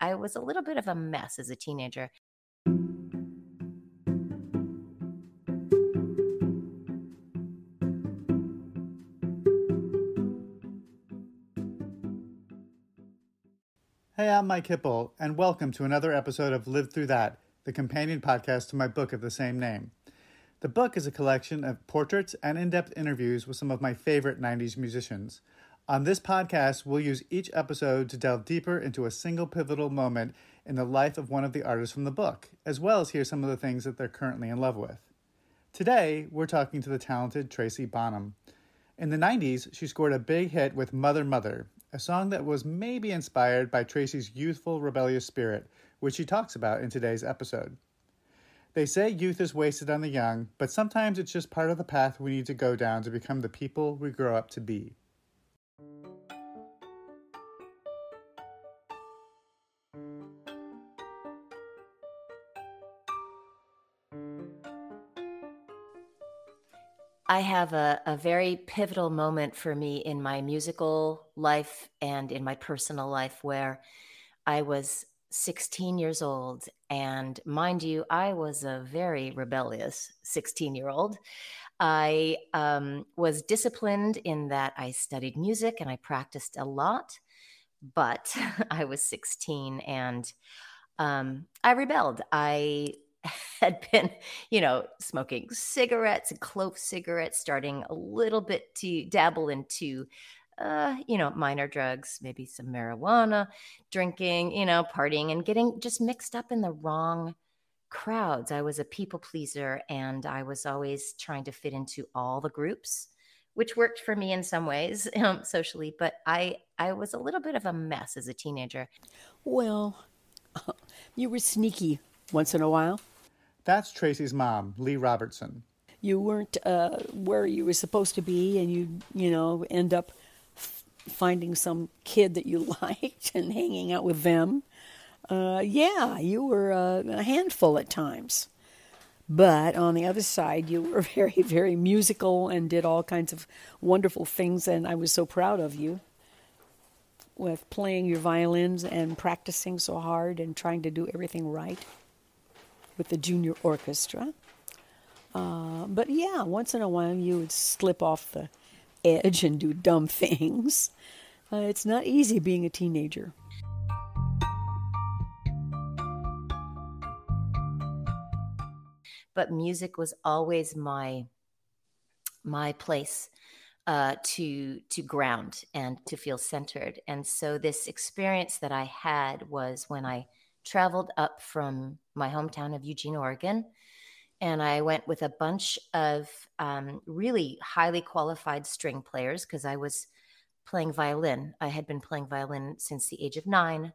I was a little bit of a mess as a teenager. Hey, I'm Mike Hipple, and welcome to another episode of Lived Through That, the companion podcast to my book of the same name. The book is a collection of portraits and in depth interviews with some of my favorite 90s musicians. On this podcast, we'll use each episode to delve deeper into a single pivotal moment in the life of one of the artists from the book, as well as hear some of the things that they're currently in love with. Today, we're talking to the talented Tracy Bonham. In the 90s, she scored a big hit with Mother Mother, a song that was maybe inspired by Tracy's youthful, rebellious spirit, which she talks about in today's episode. They say youth is wasted on the young, but sometimes it's just part of the path we need to go down to become the people we grow up to be. I have a, a very pivotal moment for me in my musical life and in my personal life where I was 16 years old. And mind you, I was a very rebellious 16 year old. I um, was disciplined in that I studied music and I practiced a lot, but I was 16 and um, I rebelled. I had been, you know, smoking cigarettes and clove cigarettes, starting a little bit to dabble into, uh, you know, minor drugs, maybe some marijuana, drinking, you know, partying and getting just mixed up in the wrong crowds. I was a people pleaser and I was always trying to fit into all the groups which worked for me in some ways um, socially but i i was a little bit of a mess as a teenager well you were sneaky once in a while that's Tracy's mom, Lee Robertson. You weren't uh, where you were supposed to be, and you, you know, end up f- finding some kid that you liked and hanging out with them. Uh, yeah, you were uh, a handful at times. But on the other side, you were very, very musical and did all kinds of wonderful things, and I was so proud of you with playing your violins and practicing so hard and trying to do everything right with the junior orchestra. Uh, but yeah, once in a while you would slip off the edge and do dumb things. Uh, it's not easy being a teenager. But music was always my my place uh, to to ground and to feel centered. And so this experience that I had was when I traveled up from my hometown of Eugene, Oregon. And I went with a bunch of um, really highly qualified string players because I was playing violin. I had been playing violin since the age of nine.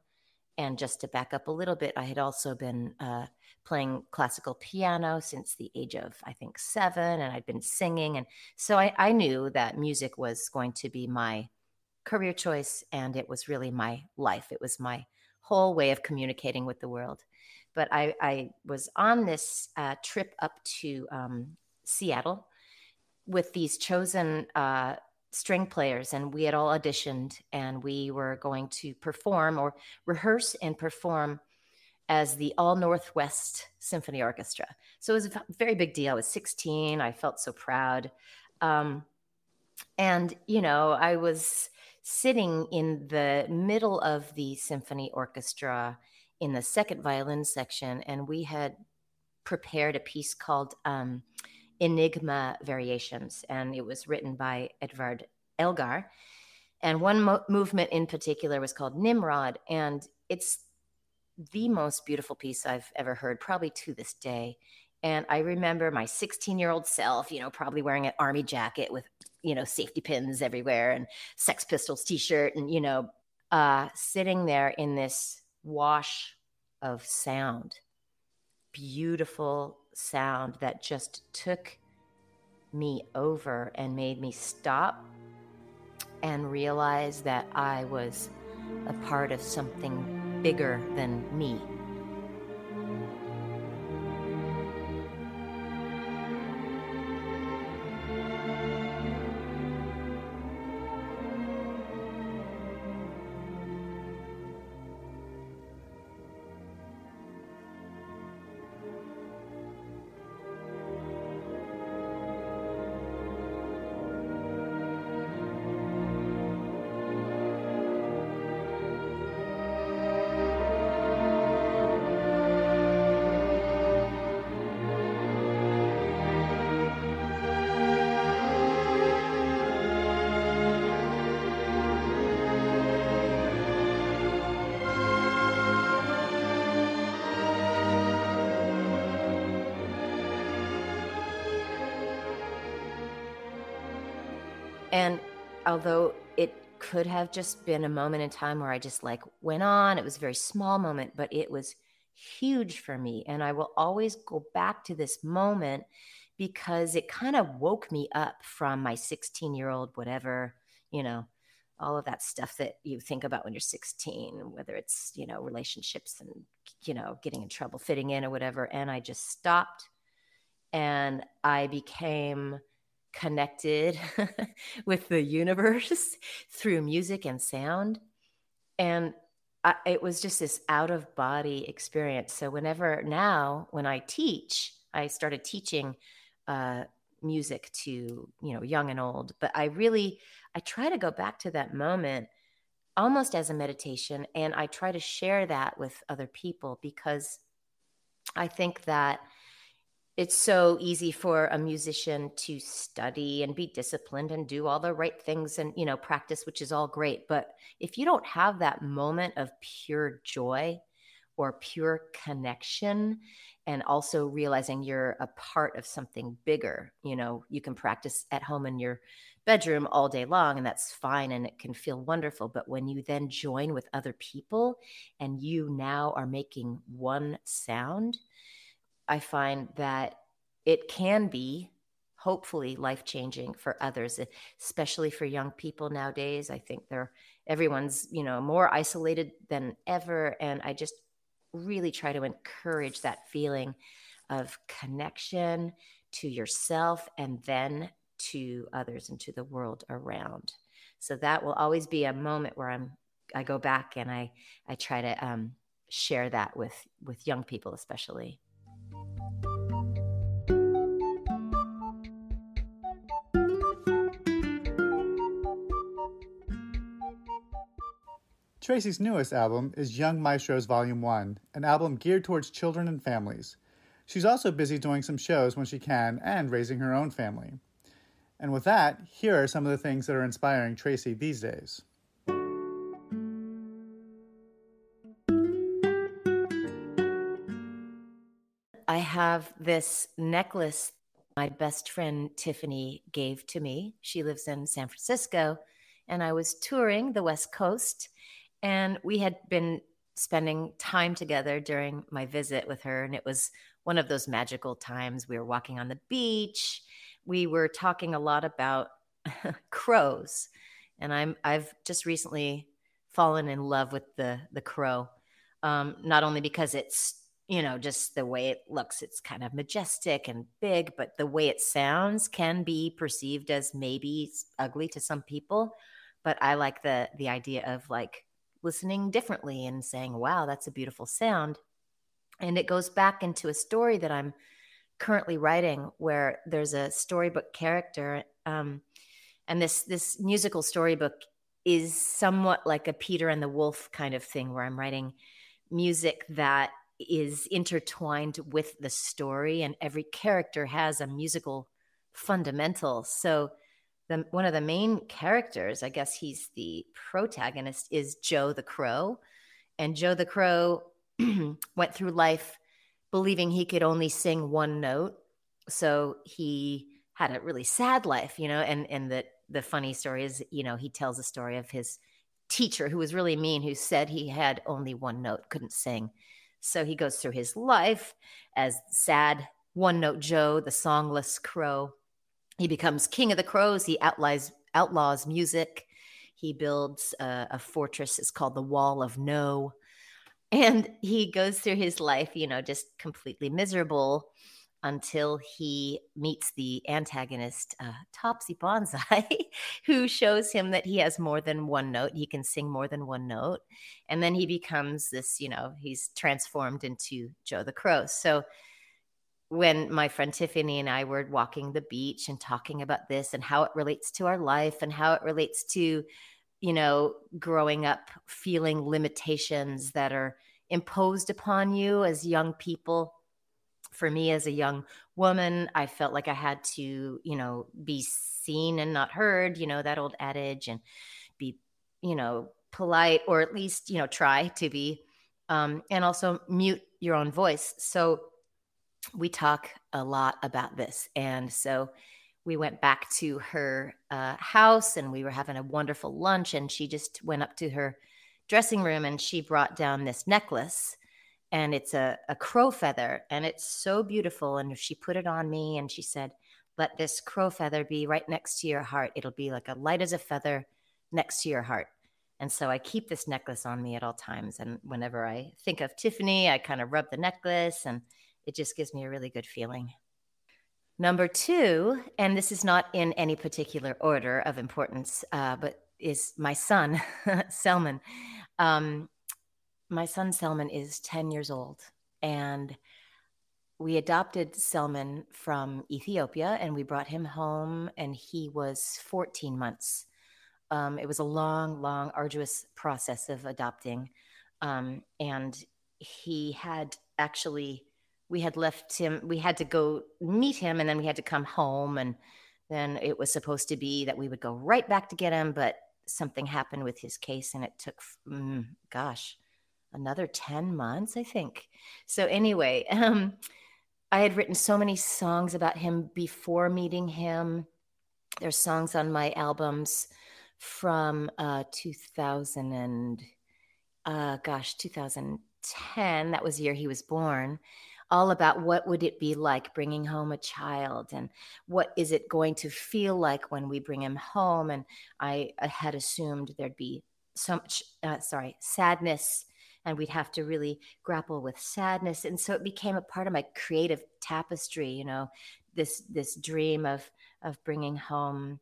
And just to back up a little bit, I had also been uh, playing classical piano since the age of, I think, seven, and I'd been singing. And so I, I knew that music was going to be my career choice, and it was really my life. It was my whole way of communicating with the world. But I, I was on this uh, trip up to um, Seattle with these chosen uh, string players, and we had all auditioned, and we were going to perform or rehearse and perform as the All Northwest Symphony Orchestra. So it was a very big deal. I was 16. I felt so proud. Um, and, you know, I was sitting in the middle of the symphony orchestra in the second violin section, and we had prepared a piece called um, Enigma Variations, and it was written by Edward Elgar. And one mo- movement in particular was called Nimrod, and it's the most beautiful piece I've ever heard, probably to this day. And I remember my 16 year old self, you know, probably wearing an army jacket with you know, safety pins everywhere and Sex Pistols t shirt, and, you know, uh, sitting there in this wash of sound, beautiful sound that just took me over and made me stop and realize that I was a part of something bigger than me. And although it could have just been a moment in time where I just like went on, it was a very small moment, but it was huge for me. And I will always go back to this moment because it kind of woke me up from my 16 year old, whatever, you know, all of that stuff that you think about when you're 16, whether it's, you know, relationships and, you know, getting in trouble, fitting in or whatever. And I just stopped and I became connected with the universe through music and sound. And I, it was just this out of body experience. So, whenever now, when I teach, I started teaching uh, music to you know young and old but i really i try to go back to that moment almost as a meditation and i try to share that with other people because i think that it's so easy for a musician to study and be disciplined and do all the right things and you know practice which is all great. But if you don't have that moment of pure joy or pure connection and also realizing you're a part of something bigger you know you can practice at home in your bedroom all day long and that's fine and it can feel wonderful. But when you then join with other people and you now are making one sound i find that it can be hopefully life changing for others especially for young people nowadays i think they're everyone's you know more isolated than ever and i just really try to encourage that feeling of connection to yourself and then to others and to the world around. So that will always be a moment where I'm I go back and I I try to um, share that with with young people especially. Tracy's newest album is Young Maestros Volume 1, an album geared towards children and families. She's also busy doing some shows when she can and raising her own family. And with that, here are some of the things that are inspiring Tracy these days. Have this necklace my best friend Tiffany gave to me. She lives in San Francisco, and I was touring the West Coast and we had been spending time together during my visit with her. And it was one of those magical times. We were walking on the beach. We were talking a lot about crows. And I'm I've just recently fallen in love with the the crow. Um, not only because it's you know just the way it looks it's kind of majestic and big but the way it sounds can be perceived as maybe ugly to some people but i like the the idea of like listening differently and saying, wow, that's a beautiful sound. And it goes back into a story that I'm currently writing where there's a storybook character. Um, and this, this musical storybook is somewhat like a Peter and the Wolf kind of thing where I'm writing music that is intertwined with the story and every character has a musical fundamental. So the one of the main characters, I guess he's the protagonist, is Joe the Crow. And Joe the Crow went through life believing he could only sing one note. So he had a really sad life, you know, and and the the funny story is, you know, he tells a story of his teacher who was really mean, who said he had only one note, couldn't sing. So he goes through his life as sad one note Joe, the songless crow, he becomes king of the crows. He outlaws outlaws music. He builds a, a fortress. It's called the Wall of No. And he goes through his life, you know, just completely miserable until he meets the antagonist, uh, Topsy Bonsai, who shows him that he has more than one note. He can sing more than one note. And then he becomes this, you know, he's transformed into Joe the Crow. So when my friend Tiffany and I were walking the beach and talking about this and how it relates to our life and how it relates to, you know, growing up feeling limitations that are imposed upon you as young people. For me, as a young woman, I felt like I had to, you know, be seen and not heard, you know, that old adage, and be, you know, polite or at least, you know, try to be, um, and also mute your own voice. So, we talk a lot about this. And so we went back to her uh, house and we were having a wonderful lunch. And she just went up to her dressing room and she brought down this necklace and it's a, a crow feather and it's so beautiful. And she put it on me and she said, Let this crow feather be right next to your heart. It'll be like a light as a feather next to your heart. And so I keep this necklace on me at all times. And whenever I think of Tiffany, I kind of rub the necklace and it just gives me a really good feeling. Number two, and this is not in any particular order of importance, uh, but is my son, Selman. Um, my son, Selman, is 10 years old. And we adopted Selman from Ethiopia and we brought him home, and he was 14 months um, it was a long, long, arduous process of adopting. Um, and he had actually, we had left him, we had to go meet him and then we had to come home. And then it was supposed to be that we would go right back to get him. But something happened with his case and it took, mm, gosh, another 10 months, I think. So, anyway, um, I had written so many songs about him before meeting him. There's songs on my albums from uh, 2000 and uh, gosh 2010 that was the year he was born all about what would it be like bringing home a child and what is it going to feel like when we bring him home and i, I had assumed there'd be so much uh, sorry sadness and we'd have to really grapple with sadness. And so it became a part of my creative tapestry you know this this dream of of bringing home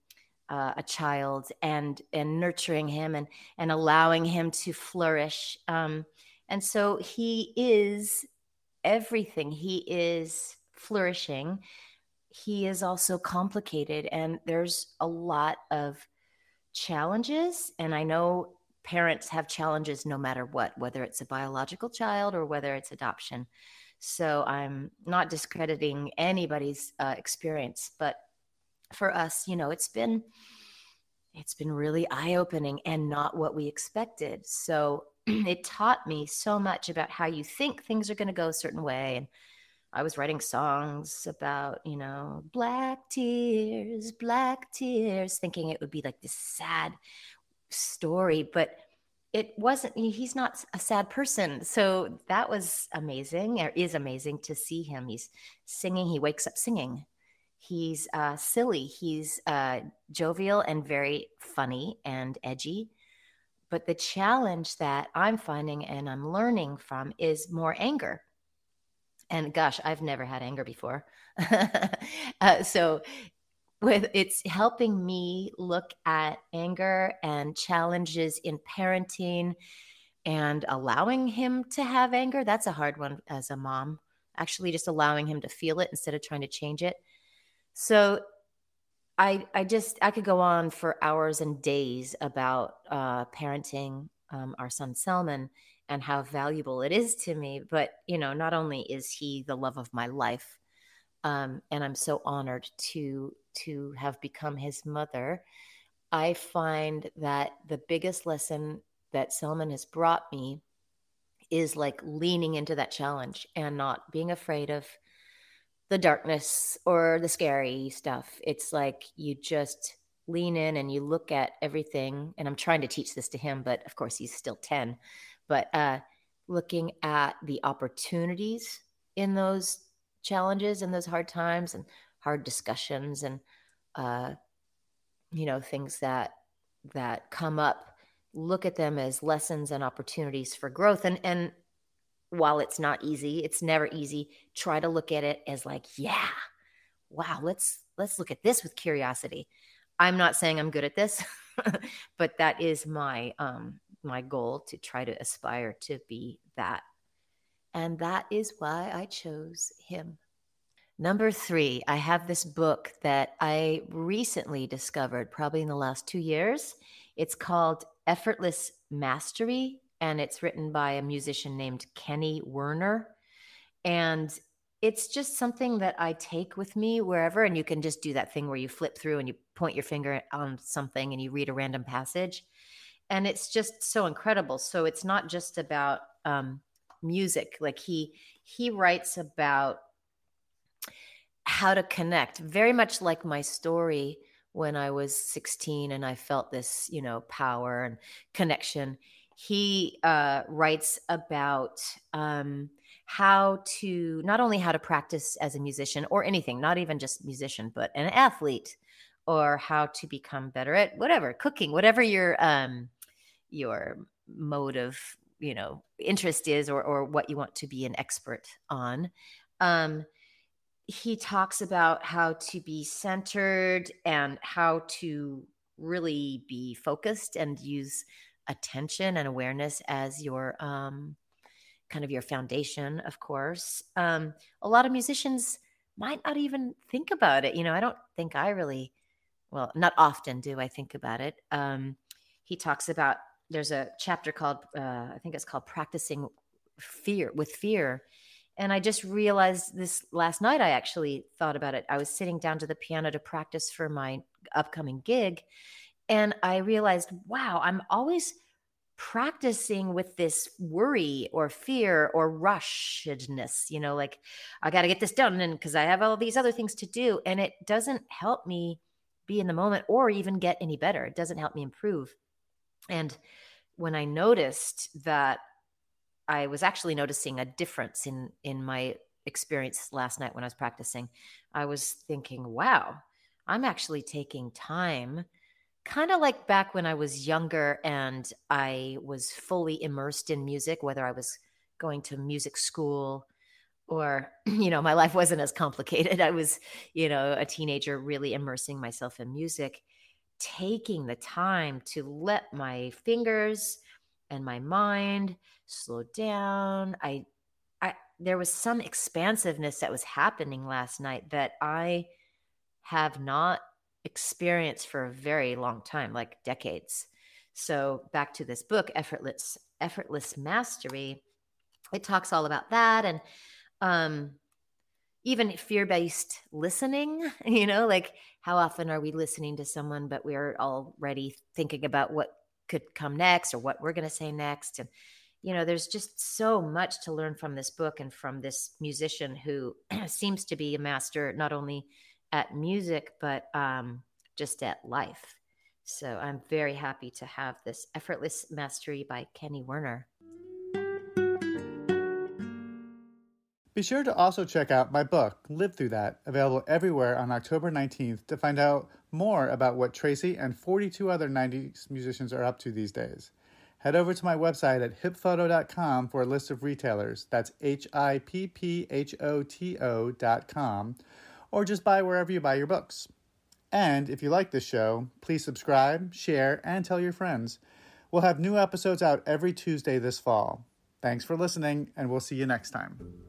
uh, a child and and nurturing him and and allowing him to flourish. Um, and so he is everything. He is flourishing. He is also complicated and there's a lot of challenges. And i know parents have challenges no matter what whether it's a biological child or whether it's adoption so i'm not discrediting anybody's uh, experience but for us, you know, it's been it's been really eye-opening and not what we expected. So it taught me so much about how you think things are going to go a certain way and I was writing songs about, you know, black tears, black tears, thinking it would be like this sad story, but it wasn't he's not a sad person so that was amazing or is amazing to see him he's singing he wakes up singing He's uh, silly. He's uh, jovial and very funny and edgy. But the challenge that I'm finding and I'm learning from is more anger. And gosh, I've never had anger before. uh, so with it's helping me look at anger and challenges in parenting and allowing him to have anger that's a hard one as a mom actually just allowing him to feel it instead of trying to change it so I I just I could go on for hours and days about uh, parenting um, our son Selman and how valuable it is to me. But you know, not only is he the love of my life, um, and I'm so honored to to have become his mother. I find that the biggest lesson that Selman has brought me is like leaning into that challenge and not being afraid of the darkness or the scary stuff. It's like you just lean in and you look at everything. And I'm trying to teach this to him, but of course he's still 10. But uh, looking at the opportunities in those challenges and those hard times and hard discussions and uh, you know things that that come up look at them as lessons and opportunities for growth and and while it's not easy, it's never easy. Try to look at it as like, yeah, wow, let's let's look at this with curiosity. I'm not saying I'm good at this, but that is my um my goal to try to aspire to be that. And that is why I chose him. Number three, I have this book that I recently discovered, probably in the last two years. It's called Effortless Mastery and it's written by a musician named Kenny Werner. And it's just something that I take with me wherever. And you can just do that thing where you flip through and you point your finger on something and you read a random passage. And it's just so incredible. So it's not just about um, music. Like he he writes about how to connect, very much like my story when I was 16 and I felt this, you know, power and connection. He uh, writes about um, how to not only how to practice as a musician or anything, not even just musician, but an athlete, or how to become better at whatever cooking, whatever your um, your mode of you know interest is, or or what you want to be an expert on. Um, he talks about how to be centered and how to really be focused and use attention and awareness as your um, kind of your foundation, of course. Um, a lot of musicians might not even think about it. You know, I don't think I really, well, not often do I think about it. Um, he talks about there's a chapter called, uh, I think it's called Practicing Fear with Fear and I just realized this last night. I actually thought about it. I was sitting down to the piano to practice for my upcoming gig. And I realized, wow, I'm always practicing with this worry or fear or rushedness, you know, like I got to get this done and because I have all these other things to do. And it doesn't help me be in the moment or even get any better. It doesn't help me improve. And when I noticed that I was actually noticing a difference in in my experience last night when I was practicing. I was thinking, wow, I'm actually taking time kind of like back when I was younger and I was fully immersed in music, whether I was going to music school or, you know, my life wasn't as complicated. I was, you know, a teenager really immersing myself in music, taking the time to let my fingers and my mind slow down. I, I, there was some expansiveness that was happening last night that I have not experienced for a very long time, like decades. So back to this book, Effortless, Effortless Mastery, it talks all about that. And, um, even fear-based listening you know like how often are we listening to someone but we're already thinking about what could come next or what we're going to say next? And you know there's just so much to learn from this book and from this musician who seems to be a master not only at music but um, just at life. So i'm very happy to have this effortless mastery by kenny werner Be sure to also check out my book, Lived Through That, available everywhere on October 19th to find out more about what Tracy and 42 other 90s musicians are up to these days. Head over to my website at hipphoto.com for a list of retailers. That's H I P P H O T O.com, or just buy wherever you buy your books. And if you like this show, please subscribe, share, and tell your friends. We'll have new episodes out every Tuesday this fall. Thanks for listening, and we'll see you next time.